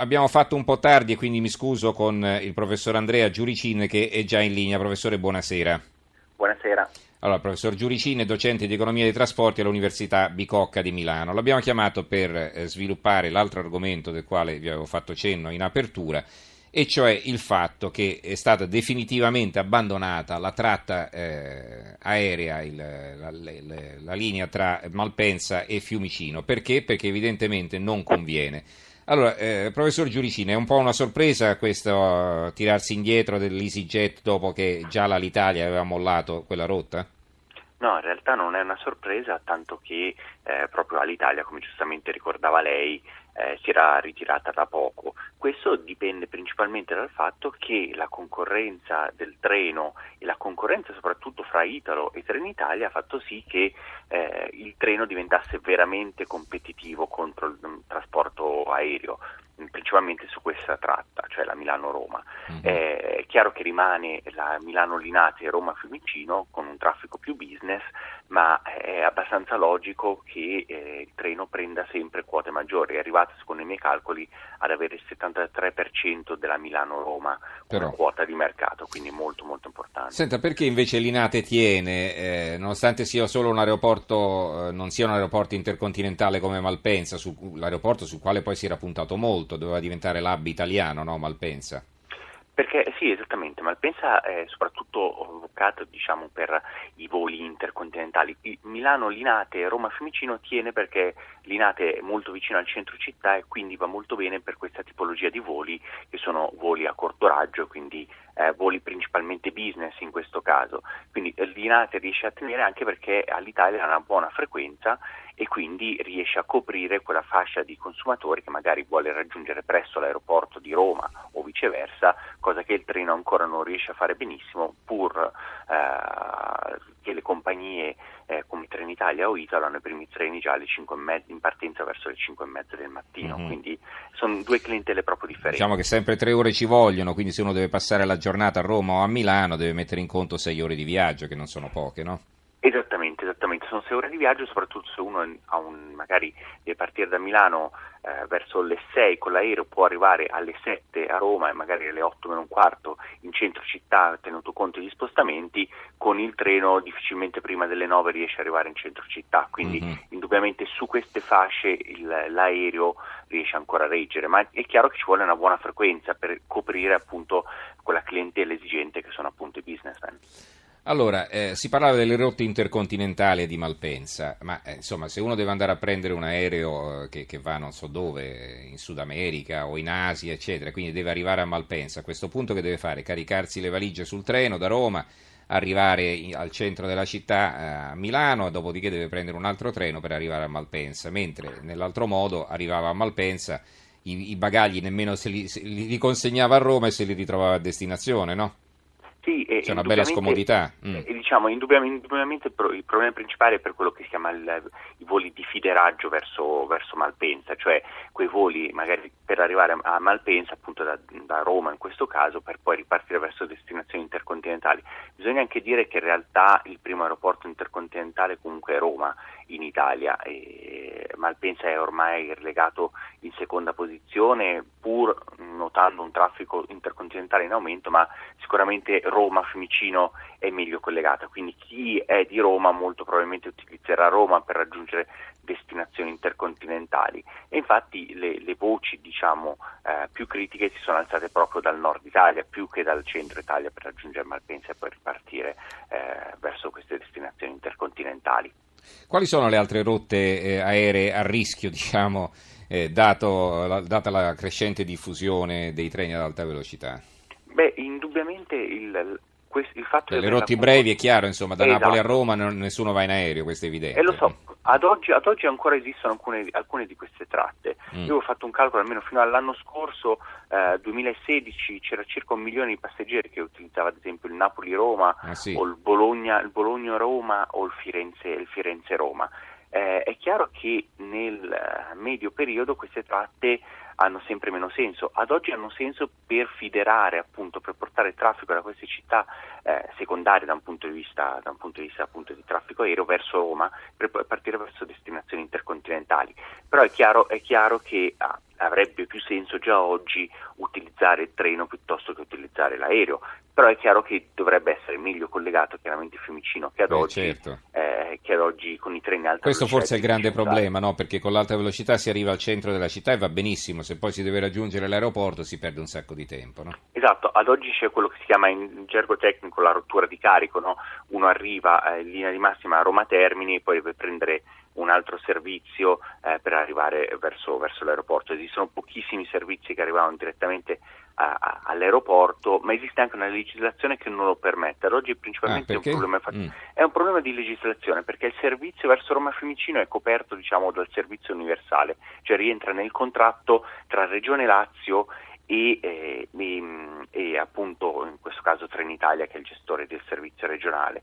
Abbiamo fatto un po' tardi e quindi mi scuso con il professor Andrea Giuricin che è già in linea. Professore, buonasera. Buonasera. Allora, professor Giuricin è docente di economia dei trasporti all'Università Bicocca di Milano. L'abbiamo chiamato per eh, sviluppare l'altro argomento del quale vi avevo fatto cenno in apertura, e cioè il fatto che è stata definitivamente abbandonata la tratta eh, aerea, il, la, la, la linea tra Malpensa e Fiumicino. Perché? Perché evidentemente non conviene. Allora, eh, professor Giuricini, è un po' una sorpresa questo uh, tirarsi indietro dell'EasyJet dopo che già l'Italia aveva mollato quella rotta? No, in realtà non è una sorpresa, tanto che eh, proprio all'Italia, come giustamente ricordava lei, eh, si era ritirata da poco. Questo dipende principalmente dal fatto che la concorrenza del treno e la concorrenza soprattutto fra Italo e Trenitalia ha fatto sì che eh, il treno diventasse veramente competitivo contro il um, trasporto aereo principalmente su questa tratta, cioè la Milano-Roma. Mm-hmm. È chiaro che rimane la Milano-Linate e Roma-Fiumicino con un traffico più business, ma è abbastanza logico che eh, il treno prenda sempre quote maggiori. È arrivato, secondo i miei calcoli, ad avere il 73% della Milano-Roma come quota di mercato, quindi molto molto importante. Senta, perché invece Linate tiene, eh, nonostante sia solo un aeroporto, eh, non sia un aeroporto intercontinentale come Malpensa, su, l'aeroporto sul quale poi si era puntato molto, doveva diventare l'hub italiano, no? Malpensa? Perché sì, esattamente, Malpensa è soprattutto vocato diciamo, per i voli intercontinentali. Milano, Linate e Roma Fiumicino tiene perché Linate è molto vicino al centro città e quindi va molto bene per questa tipologia di voli che sono voli a corto raggio, quindi eh, voli principalmente business in questo caso. Quindi eh, Linate riesce a tenere anche perché all'Italia ha una buona frequenza e quindi riesce a coprire quella fascia di consumatori che magari vuole raggiungere presto l'aeroporto di Roma o viceversa, cosa che il treno ancora non riesce a fare benissimo, pur eh, che le compagnie Trenitalia o Italo hanno i primi treni già alle 5 e mezza, in partenza verso le 5 e mezza del mattino, mm-hmm. quindi sono due clientele proprio differenti. Diciamo che sempre tre ore ci vogliono, quindi se uno deve passare la giornata a Roma o a Milano deve mettere in conto sei ore di viaggio, che non sono poche, no? Esattamente, esattamente, sono sei ore di viaggio, soprattutto se uno un, magari deve partire da Milano verso le 6 con l'aereo, può arrivare alle 7 a Roma e magari alle 8 meno un quarto in centro città, tenuto conto degli spostamenti, con il treno difficilmente prima delle 9 riesce ad arrivare in centro città, quindi mm-hmm. indubbiamente su queste fasce il, l'aereo riesce ancora a reggere, ma è chiaro che ci vuole una buona frequenza per coprire appunto quella clientela esigente che sono appunto i businessmen. Allora, eh, si parlava delle rotte intercontinentali di Malpensa, ma eh, insomma, se uno deve andare a prendere un aereo eh, che, che, va non so dove, in Sud America o in Asia, eccetera, quindi deve arrivare a Malpensa, a questo punto che deve fare? Caricarsi le valigie sul treno da Roma, arrivare in, al centro della città eh, a Milano, dopodiché deve prendere un altro treno per arrivare a Malpensa, mentre nell'altro modo arrivava a Malpensa, i, i bagagli nemmeno se li, se li consegnava a Roma e se li ritrovava a destinazione, no? Sì, C'è una bella scomodità. Mm. Eh, diciamo, indubbiamente, indubbiamente il, pro, il, problema principale è per quello che si chiama il, i voli di fideraggio verso, verso, Malpensa, cioè quei voli magari per arrivare a Malpensa, appunto da, da, Roma in questo caso, per poi ripartire verso destinazioni intercontinentali. Bisogna anche dire che in realtà il primo aeroporto intercontinentale comunque è Roma in Italia. E Malpensa è ormai relegato in seconda posizione, pur notando un traffico intercontinentale in aumento, ma sicuramente Roma-Fiumicino è meglio collegata, quindi chi è di Roma molto probabilmente utilizzerà Roma per raggiungere destinazioni intercontinentali e infatti le, le voci diciamo, eh, più critiche si sono alzate proprio dal nord Italia più che dal centro Italia per raggiungere Malpensa e poi ripartire eh, verso queste destinazioni intercontinentali. Quali sono le altre rotte eh, aeree a rischio, diciamo, eh, dato, la, data la crescente diffusione dei treni ad alta velocità? Beh, indubbiamente il, il fatto che... Le rotte brevi è chiaro, insomma, da esatto. Napoli a Roma non, nessuno va in aereo, questo è evidente. E lo so, ad oggi, ad oggi ancora esistono alcune, alcune, di queste tratte. Mm. Io ho fatto un calcolo almeno fino all'anno scorso, eh, 2016, c'era circa un milione di passeggeri che utilizzava ad esempio il Napoli-Roma ah, sì. o il, Bologna, il Bologna-Roma o il Firenze-Roma. Firenze eh, è chiaro che nel uh, medio periodo queste tratte hanno sempre meno senso. Ad oggi hanno senso per fiderare, appunto, per portare traffico da queste città eh, secondarie da un punto di vista, da un punto di, vista appunto, di traffico aereo verso Roma, per partire verso destinazioni intercontinentali. Però è chiaro, è chiaro che ah, avrebbe più senso già oggi utilizzare il treno piuttosto che utilizzare l'aereo, però è chiaro che dovrebbe essere meglio collegato chiaramente Fiumicino che ad, eh, oggi, certo. eh, che ad oggi con i treni alta Questo velocità. forse è il grande problema, no? perché con l'alta velocità si arriva al centro della città e va benissimo, se poi si deve raggiungere l'aeroporto si perde un sacco di tempo. No? Esatto, ad oggi c'è quello che si chiama in gergo tecnico la rottura di carico, no? uno arriva eh, in linea di massima a Roma Termini e poi deve prendere un altro servizio eh, per arrivare verso, verso, l'aeroporto. Esistono pochissimi servizi che arrivano direttamente a, a, all'aeroporto, ma esiste anche una legislazione che non lo permette. Ad oggi principalmente ah, è, un problema, mm. è, un problema, di legislazione perché il servizio verso Roma Fiumicino è coperto diciamo, dal servizio universale, cioè rientra nel contratto tra Regione Lazio e, eh, e, e, appunto in questo caso Trenitalia che è il gestore del servizio regionale.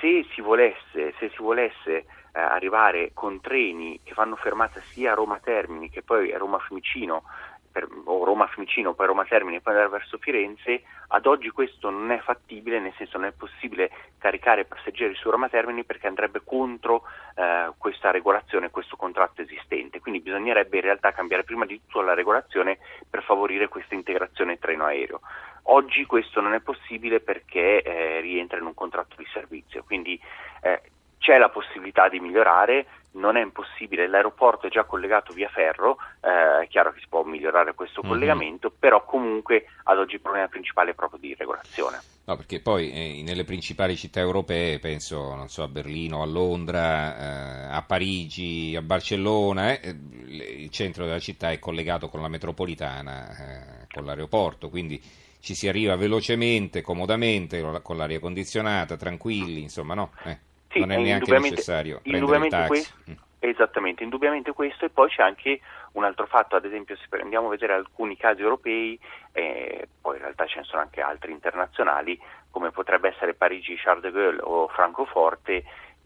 Se si volesse, se si volesse eh, arrivare con treni che fanno fermata sia a Roma Termini che poi a Roma Fiumicino per, o Roma Fiumicino, poi Roma Termini e poi andare verso Firenze, ad oggi questo non è fattibile, nel senso non è possibile caricare passeggeri su Roma Termini perché andrebbe contro eh, questa regolazione, questo contratto esistente. Quindi bisognerebbe in realtà cambiare prima di tutto la regolazione per favorire questa integrazione treno-aereo. Oggi questo non è possibile perché eh, rientra in un contratto di servizio, quindi eh, c'è la possibilità di migliorare, non è impossibile, l'aeroporto è già collegato via ferro, eh, è chiaro che si può migliorare questo mm-hmm. collegamento, però comunque ad oggi il problema principale è proprio di regolazione. No, perché poi eh, nelle principali città europee, penso so, a Berlino, a Londra, eh, a Parigi, a Barcellona, eh, il centro della città è collegato con la metropolitana, eh, con l'aeroporto, quindi ci si arriva velocemente, comodamente, con l'aria condizionata, tranquilli, insomma, no? Sì, non è neanche necessario taxi. Questo, esattamente, indubbiamente questo e poi c'è anche un altro fatto, ad esempio se andiamo a vedere alcuni casi europei, eh, poi in realtà ce ne sono anche altri internazionali, come potrebbe essere Parigi Charles de Gaulle o Francoforte,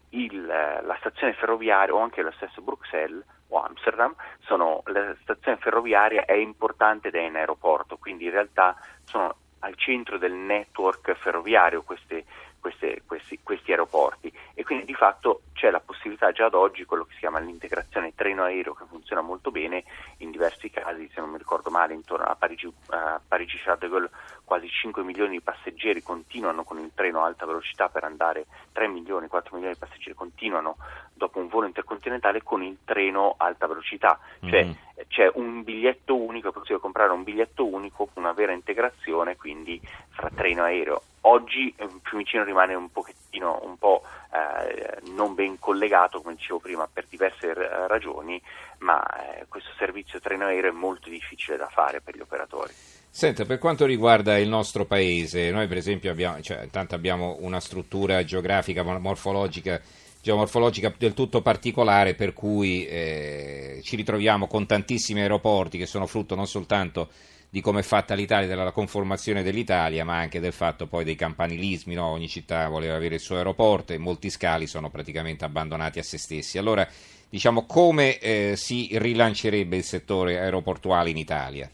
il, la stazione ferroviaria o anche lo stesso Bruxelles o Amsterdam, sono, la stazione ferroviaria è importante ed è in aeroporto, quindi in realtà sono al centro del network ferroviario queste, queste, questi, questi, aeroporti e quindi di fatto c'è la possibilità già ad oggi, quello che si chiama l'integrazione treno-aereo che funziona molto bene, in diversi casi, se non mi ricordo male, intorno a Parigi, a Parigi Charles de Gaulle quasi 5 milioni di passeggeri continuano con il treno a alta velocità per andare, 3 milioni, 4 milioni di passeggeri continuano dopo un volo intercontinentale con il treno a alta velocità, cioè mm-hmm. c'è un biglietto unico, è possibile comprare un biglietto unico con una vera integrazione quindi fra treno e aereo. Oggi eh, Fiumicino rimane un pochettino, un po' eh, non ben collegato, come dicevo prima, per diverse r- ragioni, ma eh, questo servizio treno-aereo è molto difficile da fare per gli operatori. Senta, per quanto riguarda il nostro paese, noi per esempio abbiamo, cioè, intanto abbiamo una struttura geografica, morfologica, geomorfologica del tutto particolare per cui eh, ci ritroviamo con tantissimi aeroporti che sono frutto non soltanto di come è fatta l'Italia, della conformazione dell'Italia, ma anche del fatto poi dei campanilismi, no? ogni città voleva avere il suo aeroporto e molti scali sono praticamente abbandonati a se stessi. Allora, diciamo, come eh, si rilancerebbe il settore aeroportuale in Italia?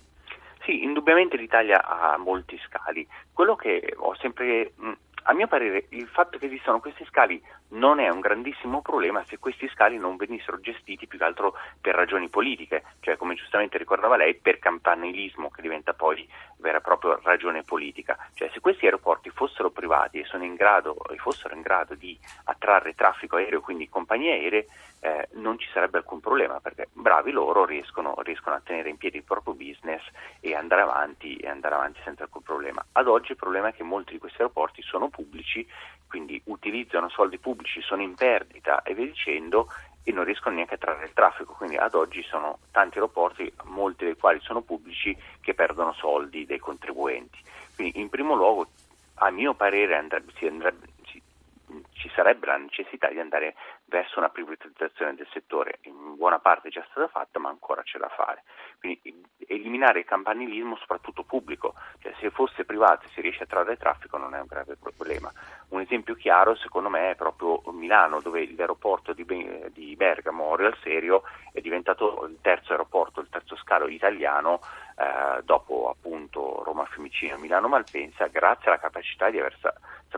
Sì, indubbiamente l'Italia ha molti scali. Quello che ho sempre mh, a mio parere il fatto che esistano questi scali non è un grandissimo problema se questi scali non venissero gestiti più che altro per ragioni politiche, cioè come giustamente ricordava lei, per campanilismo che diventa poi vera e propria ragione politica. Cioè se questi aeroporti fossero privati e, in grado, e fossero in grado di attrarre traffico aereo, quindi compagnie aeree, eh, non ci sarebbe alcun problema perché bravi loro riescono, riescono, a tenere in piedi il proprio business e andare avanti, e andare avanti senza alcun problema. Ad oggi il problema è che molti di questi aeroporti sono pubblici, quindi utilizzano soldi pubblici, sono in perdita e via dicendo e non riescono neanche a trarre il traffico, quindi ad oggi sono tanti aeroporti, molti dei quali sono pubblici, che perdono soldi dei contribuenti. Quindi in primo luogo, a mio parere, andrebbe, andrebbe, si, ci sarebbe la necessità di andare verso una privatizzazione del settore. In buona parte è già stata fatta, ma ancora c'è da fare. Quindi eliminare il campanilismo, soprattutto pubblico, cioè, se fosse privato e si riesce a trarre traffico non è un grave problema. Un esempio chiaro, secondo me, è proprio Milano, dove l'aeroporto di, Bergamo, Real Serio, è diventato il terzo aeroporto, il terzo scalo italiano eh, dopo appunto Roma Fiumicino, Milano Malpensa, grazie alla capacità di aver sa-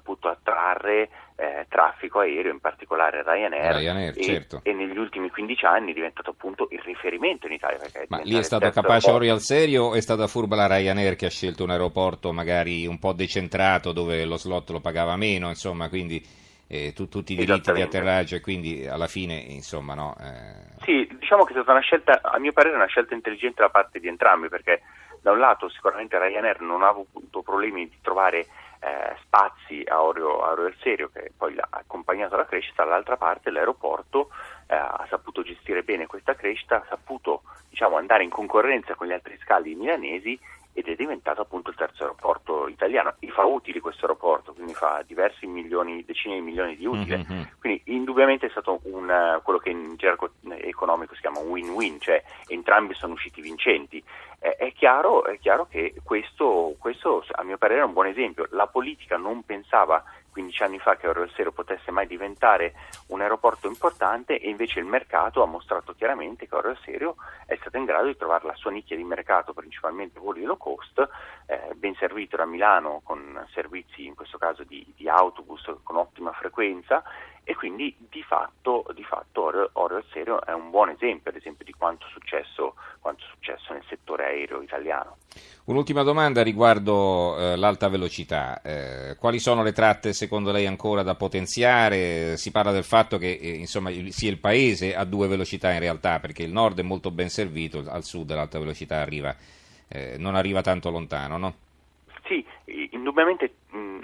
saputo attrarre eh, traffico aereo, in particolare Ryanair, Ryanair e, certo. e, negli ultimi 15 anni è diventato appunto il riferimento in Italia. Ma lì è stato capace Oriol Serio o è stata furba la Ryanair che ha scelto un aeroporto magari un po' decentrato dove lo slot lo pagava meno, insomma, quindi eh, tu, tutti i diritti di atterraggio e quindi alla fine insomma no. Eh... Sì, diciamo che è stata una scelta, a mio parere, una scelta intelligente da parte di entrambi perché da un lato sicuramente Ryanair non ha avuto problemi di trovare eh, spazi a Oreo, a Oreo Serio che poi l'ha accompagnato alla crescita, dall'altra parte l'aeroporto eh, ha saputo gestire bene questa crescita, ha saputo diciamo, andare in concorrenza con gli altri scali milanesi ed è diventato appunto il terzo aeroporto italiano. E fa utili questo aeroporto, quindi fa diversi milioni, decine di milioni di utili. Mm-hmm. Quindi indubbiamente è stato un, quello che in gergo economico si chiama un win-win, cioè entrambi sono usciti vincenti. È, chiaro, è, chiaro, che questo, questo, a mio parere, è un buon esempio. La politica non pensava 15 anni fa che Oro Serio potesse mai diventare un aeroporto importante e invece il mercato ha mostrato chiaramente che Oro Serio è stato in grado di trovare la sua nicchia di mercato, principalmente voli low cost, eh, ben servito da Milano con servizi in questo caso di, di autobus con ottima frequenza e quindi di fatto, di fatto Oro, Oro Serio è un buon esempio, ad esempio, di quanto è successo, quanto è successo nel settore aereo italiano. Un'ultima domanda riguardo eh, l'alta velocità. Eh, quali sono le tratte secondo lei ancora da potenziare? Si parla del fatto che eh, insomma, sia il paese a due velocità in realtà, perché il nord è molto ben servito, al sud l'alta velocità arriva, eh, non arriva tanto lontano, no? Sì, indubbiamente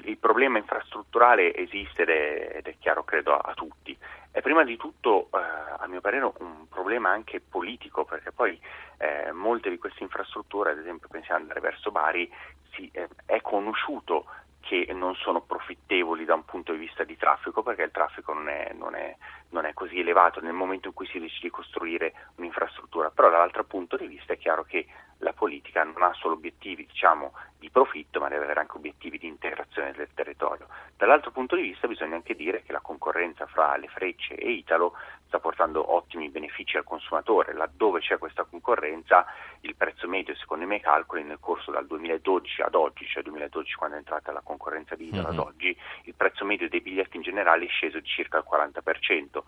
il problema infrastrutturale esiste ed è chiaro credo a, tutti. È prima di tutto, eh, a mio parere, un problema anche politico, perché poi eh, molte di queste infrastrutture, ad esempio pensiamo andare verso Bari, si, eh, è conosciuto che non sono profittevoli da un punto di vista di traffico perché il traffico non è, non è, non è così elevato nel momento in cui si decide di costruire un'infrastruttura, però dall'altro punto di vista è chiaro che la politica non ha solo obiettivi diciamo, di profitto ma deve avere anche obiettivi di integrazione del territorio. Dall'altro punto di vista bisogna anche dire che la concorrenza fra le frecce e Italo sta portando ottimi benefici al consumatore, laddove c'è questa concorrenza il prezzo medio secondo i miei calcoli nel corso dal 2012 ad oggi, cioè 2012 quando è entrata la concorrenza di Italo mm-hmm. ad oggi, il prezzo medio dei biglietti in generale è sceso di circa il 40%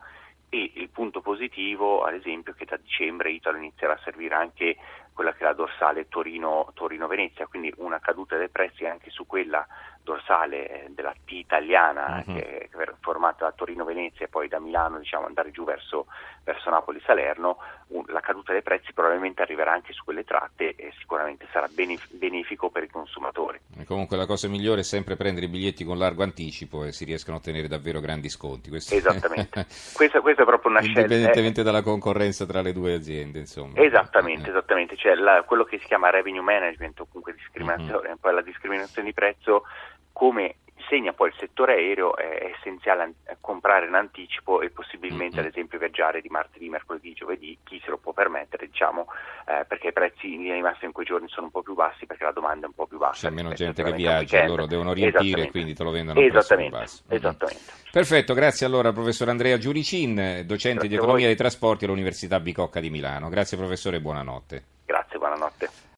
e il punto positivo ad esempio è che da dicembre Italo inizierà a servire anche quella che è la dorsale Torino, Torino-Venezia, quindi una caduta dei prezzi anche su quella dorsale della T italiana uh-huh. che è formata da Torino-Venezia e poi da Milano diciamo, andare giù verso, verso Napoli-Salerno, la caduta dei prezzi probabilmente arriverà anche su quelle tratte e sicuramente sarà benefico per i consumatori. E comunque la cosa migliore è sempre prendere i biglietti con largo anticipo e si riescono a ottenere davvero grandi sconti. Questo Esattamente, questa, questa, è proprio una scelta. Indipendentemente eh. dalla concorrenza tra le due aziende. Insomma. Esattamente, eh. esattamente. Cioè, la, quello che si chiama revenue management o comunque discriminazione, mm-hmm. poi la discriminazione di prezzo come segna poi il settore aereo è essenziale comprare in anticipo e possibilmente mm-hmm. ad esempio viaggiare di martedì, mercoledì, giovedì, chi se lo può permettere diciamo eh, perché i prezzi in linea di massima in quei giorni sono un po' più bassi perché la domanda è un po' più bassa. C'è meno gente che viaggia, loro devono riempire e quindi te lo vendono a prezzo più basso. Mm-hmm. Esattamente. Perfetto, grazie allora al professor Andrea Giuricin, docente grazie di economia dei trasporti all'Università Bicocca di Milano. Grazie professore e buonanotte. Buonanotte.